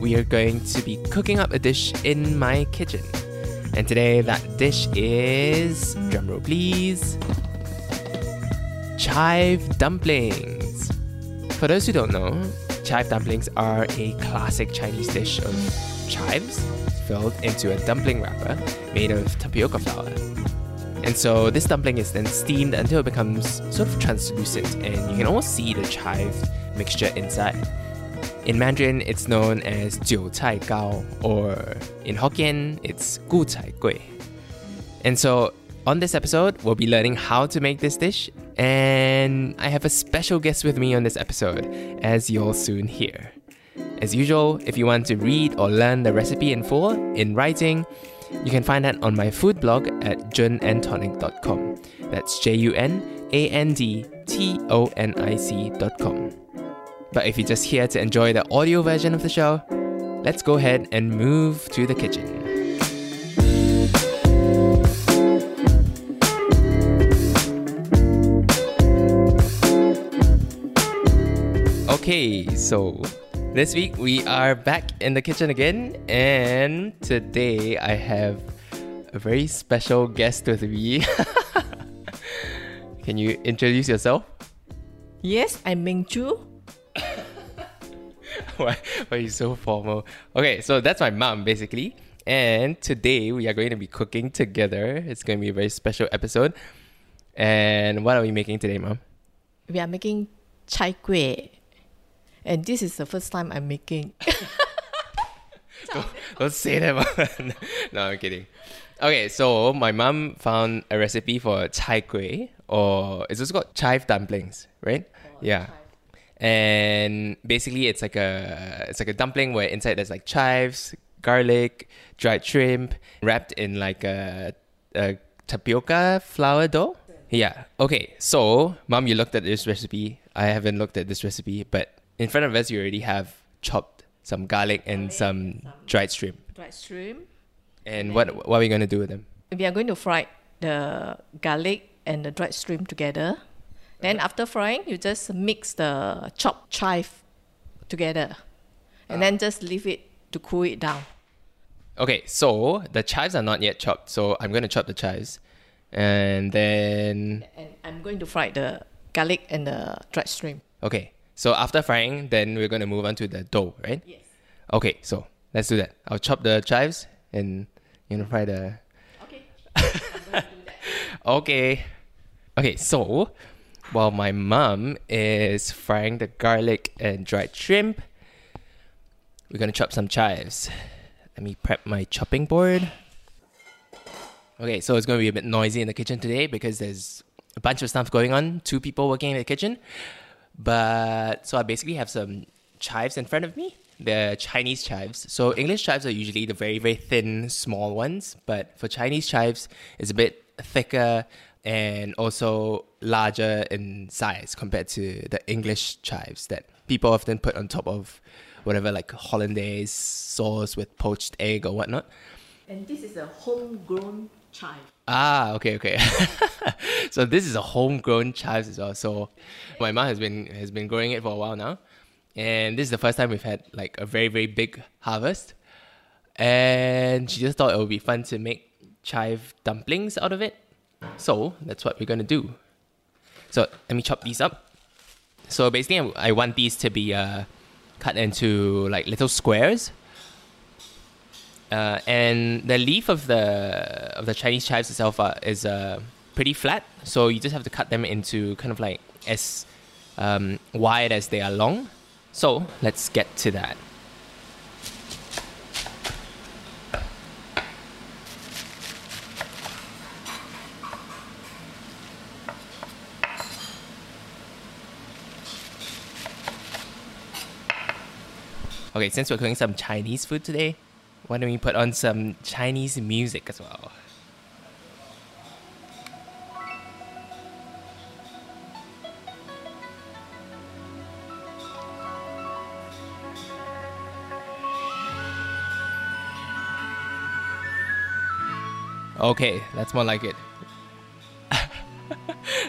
we are going to be cooking up a dish in my kitchen. And today, that dish is, drumroll please, chive dumplings. For those who don't know, chive dumplings are a classic Chinese dish of chives filled into a dumpling wrapper made of tapioca flour. And so this dumpling is then steamed until it becomes sort of translucent and you can almost see the chive mixture inside. In Mandarin, it's known as jiu or in Hokkien, it's gu. And so, on this episode, we'll be learning how to make this dish, and I have a special guest with me on this episode, as you'll soon hear. As usual, if you want to read or learn the recipe in full in writing, you can find that on my food blog at junandtonic.com. That's J U N A N D T O N I C.com. But if you're just here to enjoy the audio version of the show, let's go ahead and move to the kitchen. Okay, so this week we are back in the kitchen again, and today I have a very special guest with me. Can you introduce yourself? Yes, I'm Ming Chu. why, why are you so formal? Okay, so that's my mom basically. And today we are going to be cooking together. It's going to be a very special episode. And what are we making today, mom? We are making chai kueh. And this is the first time I'm making. don't, don't say that, mom. no, I'm kidding. Okay, so my mom found a recipe for chai kueh, or it's also called chive dumplings, right? Oh, yeah. And basically it's like a it's like a dumpling where inside there's like chives, garlic, dried shrimp, wrapped in like a, a tapioca flour dough. Yeah. Okay. So, mom, you looked at this recipe. I haven't looked at this recipe, but in front of us, you already have chopped some garlic and some dried shrimp. Dried shrimp. And what what are we gonna do with them? We are going to fry the garlic and the dried shrimp together. Then after frying, you just mix the chopped chive together, and then ah. just leave it to cool it down. Okay, so the chives are not yet chopped, so I'm gonna chop the chives, and then And I'm going to fry the garlic and the dried shrimp. okay. So after frying, then we're gonna move on to the dough, right? Yes. Okay, so let's do that. I'll chop the chives and you know fry the. Okay. Okay. Okay, so while my mom is frying the garlic and dried shrimp, we're gonna chop some chives. Let me prep my chopping board. Okay, so it's gonna be a bit noisy in the kitchen today because there's a bunch of stuff going on. Two people working in the kitchen, but so I basically have some chives in front of me. They're Chinese chives. So English chives are usually the very very thin, small ones, but for Chinese chives, it's a bit thicker and also larger in size compared to the English chives that people often put on top of whatever like hollandaise sauce with poached egg or whatnot. And this is a homegrown chive. Ah, okay, okay. so this is a homegrown chives as well. So my mom has been has been growing it for a while now, and this is the first time we've had like a very very big harvest. And she just thought it would be fun to make chive dumplings out of it. So that's what we're gonna do. So let me chop these up. So basically, I I want these to be uh, cut into like little squares. Uh, and the leaf of the of the Chinese chives itself uh, is uh, pretty flat, so you just have to cut them into kind of like as um, wide as they are long. So let's get to that. Okay, since we're cooking some Chinese food today, why don't we put on some Chinese music as well? Okay, that's more like it.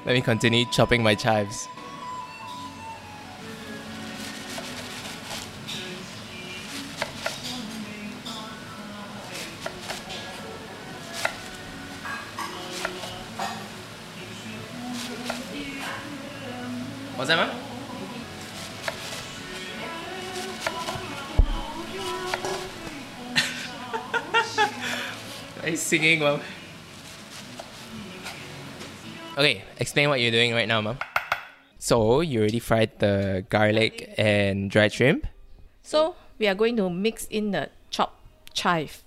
Let me continue chopping my chives. Are you singing, mom? Okay, explain what you're doing right now, mom. So, you already fried the garlic and dried shrimp? So we are going to mix in the chopped chive.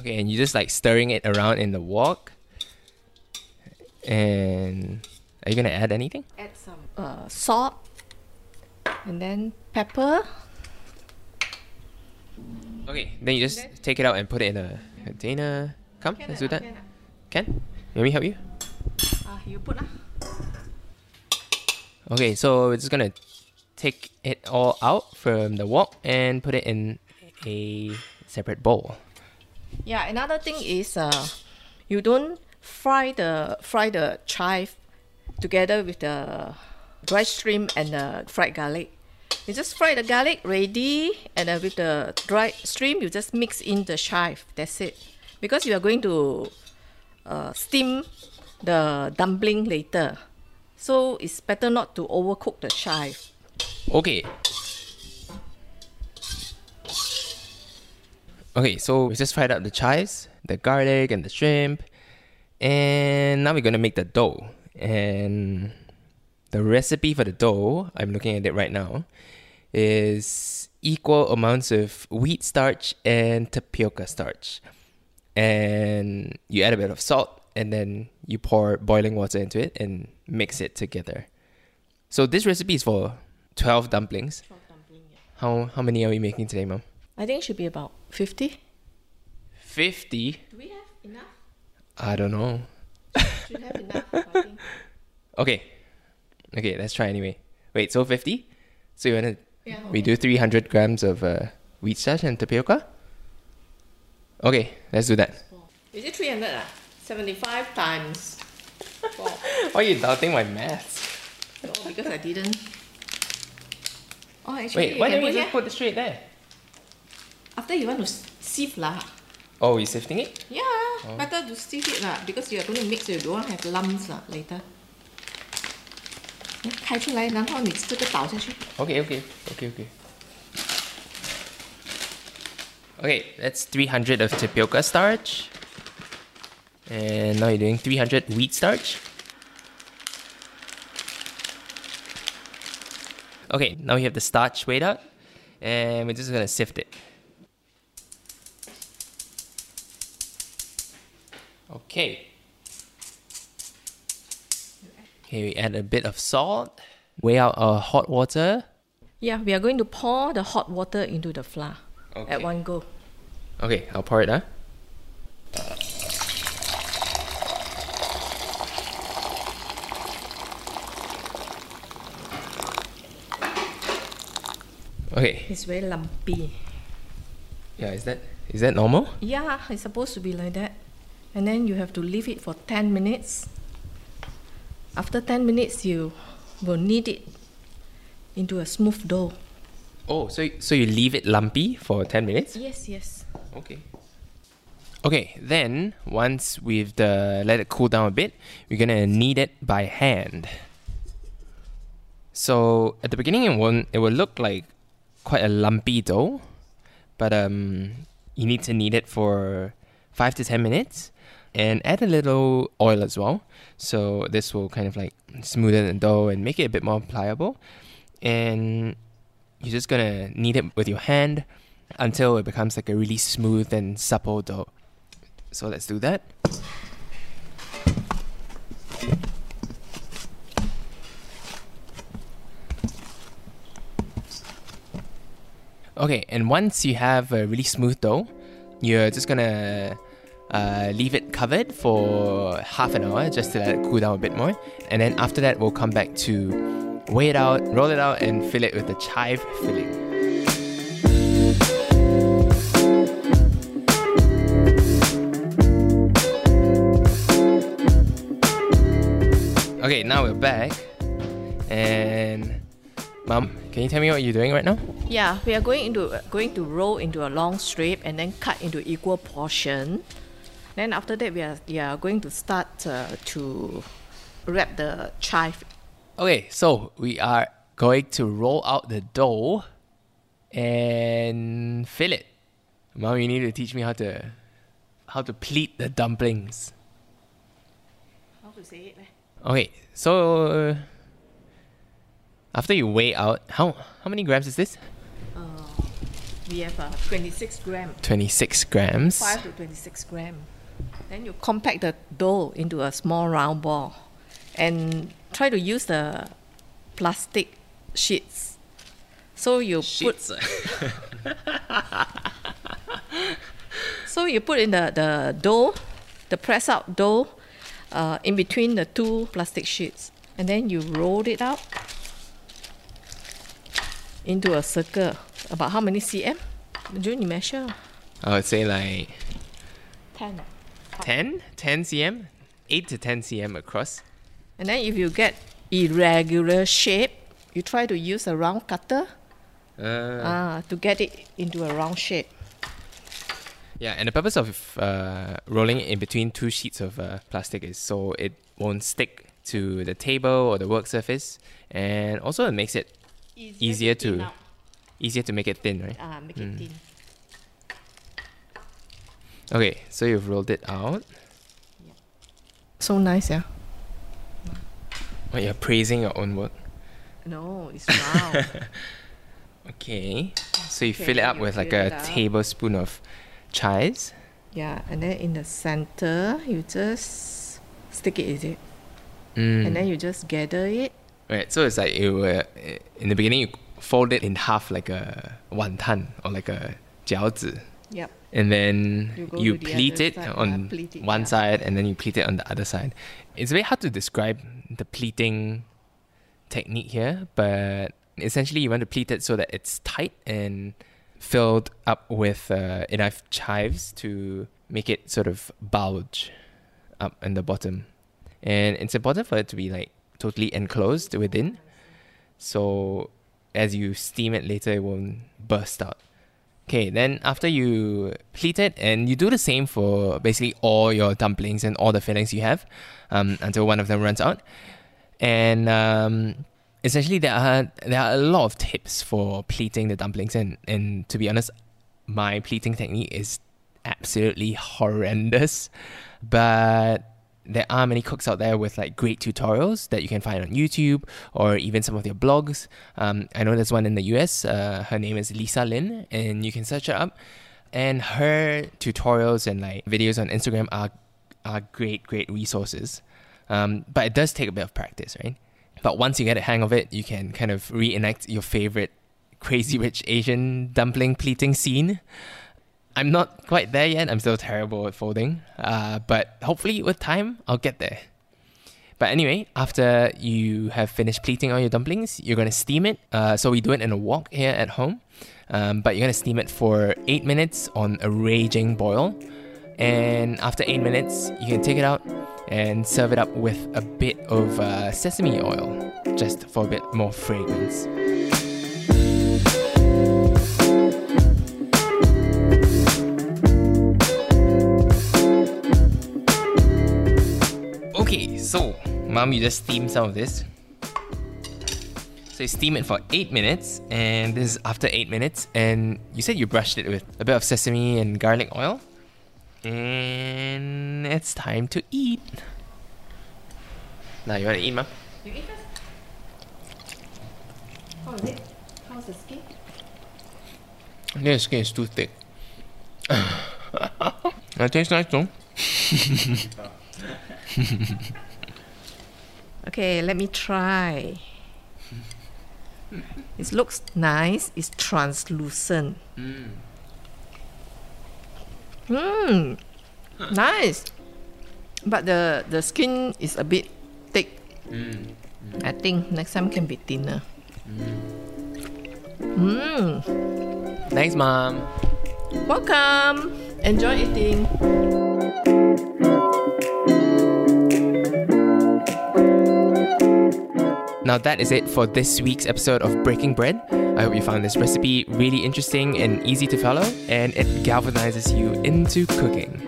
Okay, and you're just like stirring it around in the wok. And are you gonna add anything? Add some uh, salt and then pepper. Okay, then you just take it out and put it in a container. Come, let's do that. Can? Let me help you. Ah, you put lah. Okay, so we're just gonna take it all out from the wok and put it in a separate bowl. Yeah, another thing is uh, you don't fry the fry the chive together with the dried shrimp and the fried garlic. You just fry the garlic ready, and then with the dried shrimp, you just mix in the chive. That's it. Because you are going to uh, steam the dumpling later, so it's better not to overcook the chive. Okay. Okay, so we just fried up the chives, the garlic, and the shrimp. And now we're gonna make the dough. And the recipe for the dough, I'm looking at it right now, is equal amounts of wheat starch and tapioca starch. And you add a bit of salt, and then you pour boiling water into it and mix it together. So this recipe is for 12 dumplings. How how many are we making today, mom? I think it should be about 50. 50? Do we have enough? I don't know. Should have enough, Okay. Okay, let's try anyway. Wait, so 50? So you want to Yeah. we do 300 grams of uh, wheat starch and tapioca? Okay, let's do that. Is it 300? Ah? 75 times 4. Why are you doubting my maths? no, because I didn't. Oh, actually, Wait, why don't you put just put it straight there? After you want to sieve lah. Oh, you sifting it? Yeah, better to sieve it lah because you are going to mix, you don't want to have lumps lah later. 你开出来，然后你这个倒下去。 Okay, okay, okay, okay. Okay, that's 300 of tapioca starch. And now you're doing 300 wheat starch. Okay, now we have the starch weighed out. And we're just gonna sift it. Okay. Okay, we add a bit of salt. Weigh out our hot water. Yeah, we are going to pour the hot water into the flour Okay. at one go. Okay, I'll pour it, huh? Okay. It's very lumpy. Yeah, is that is that normal? Yeah, it's supposed to be like that. And then you have to leave it for 10 minutes. After 10 minutes, you will knead it into a smooth dough. Oh, so so you leave it lumpy for 10 minutes? Yes, yes. Okay. Okay, then once we've uh, let it cool down a bit, we're gonna knead it by hand. So at the beginning, it won't. It will look like quite a lumpy dough, but um, you need to knead it for five to ten minutes, and add a little oil as well. So this will kind of like smoothen the dough and make it a bit more pliable. And you're just gonna knead it with your hand until it becomes like a really smooth and supple dough. So let's do that. Okay, and once you have a really smooth dough, you're just gonna uh, leave it covered for half an hour just to let it cool down a bit more. And then after that, we'll come back to weigh it out, roll it out, and fill it with the chive filling. Okay, now we're back. And Mom, can you tell me what you're doing right now? Yeah, we are going into going to roll into a long strip and then cut into equal portion. Then after that, we are we are going to start uh, to wrap the chive. Okay, so we are going to roll out the dough and fill it. Mom, you need to teach me how to how to pleat the dumplings. How to say it? Okay, so uh, after you weigh out, how how many grams is this? We have uh, 26 gram, Twenty six grams. 5 to 26 gram. Then you compact the dough into a small round ball and try to use the plastic sheets. So you put so you put in the, the dough, the press out dough uh, in between the two plastic sheets. And then you roll it out into a circle. About how many cm? Jun, you measure. I would say like 10. 10, 10 cm, 8 to 10 cm across. And then if you get irregular shape, you try to use a round cutter Uh, ah, to get it into a round shape. Yeah, and the purpose of uh, rolling it in between two sheets of uh, plastic is so it won't stick to the table or the work surface, and also it makes it Easier to- thin out. easier to make it thin, right? Ah, make it thin. Okay, so you've rolled it out. So nice, yeah. Oh, you're praising your own work. No, it's round. Okay, so you Okay, fill it up with like a tablespoon of chives. yeah, and then in the center, you just stick it, is it? Mm. And then you just gather it. Right, so it's like you uh, in the beginning you fold it in half like a wantan or like a 饺子. Yep. And then You you, the pleat it side, on yeah, pleat it, one yeah. side and then you pleat it on the other side. It's very hard to describe the pleating technique here, but essentially you want to pleat it so that it's tight and filled up with uh, enough chives to make it sort of bulge up in the bottom. And it's important for it to be like totally enclosed within. So as you steam it later, it won't burst out. Okay, then after you pleat it, and you do the same for basically all your dumplings and all the fillings you have um, until one of them runs out. And um, essentially, there are there are a lot of tips for pleating the dumplings, and and to be honest, my pleating technique is absolutely horrendous, but there are many cooks out there with like great tutorials that you can find on YouTube or even some of their blogs. Um, I know there's one in the US. Uh, her name is Lisa Lin, and you can search her up. And her tutorials and like videos on Instagram are are great, great resources. Um, but it does take a bit of practice, right? But once you get a hang of it, you can kind of reenact your favorite crazy rich Asian dumpling pleating scene. I'm not quite there yet. I'm still terrible at folding. Uh, but hopefully, with time, I'll get there. But anyway, after you have finished pleating all your dumplings, you're going to steam it. Uh, so we do it in a wok here at home. Um, but you're going to steam it for eight minutes on a raging boil. And after eight minutes, you can take it out and serve it up with a bit of uh, sesame oil, just for a bit more fragrance. So mom, you just steam some of this. So you steam it for eight minutes, and this is after eight minutes. And you said you brushed it with a bit of sesame and garlic oil. And it's time to eat. Now you want to eat, mom? You eat first. How is it? How's the skin? The skin is too thick. it tastes nice though. Okay, let me try. It looks nice. It's translucent. Mmm. Nice. But the the skin is a bit thick. I think next time can be thinner. Mmm. Thanks, Mom. Welcome. Enjoy eating. Now, that is it for this week's episode of Breaking Bread. I hope you found this recipe really interesting and easy to follow, and it galvanizes you into cooking.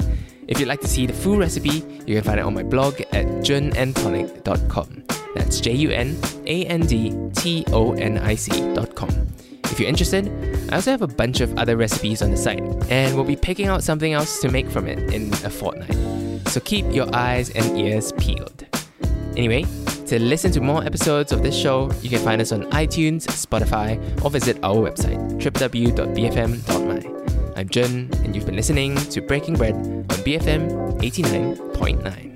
If you'd like to see the full recipe, you can find it on my blog at junandtonic.com. That's J U N A N D T O N I C.com. If you're interested, I also have a bunch of other recipes on the site, and we'll be picking out something else to make from it in a fortnight. So keep your eyes and ears peeled. Anyway, to listen to more episodes of this show, you can find us on iTunes, Spotify, or visit our website, www.bfm.my. I'm Jun, and you've been listening to Breaking Bread on BFM 89.9.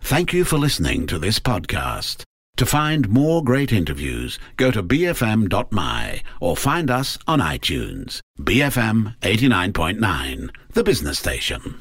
Thank you for listening to this podcast. To find more great interviews, go to bfm.my or find us on iTunes. BFM 89.9, the business station.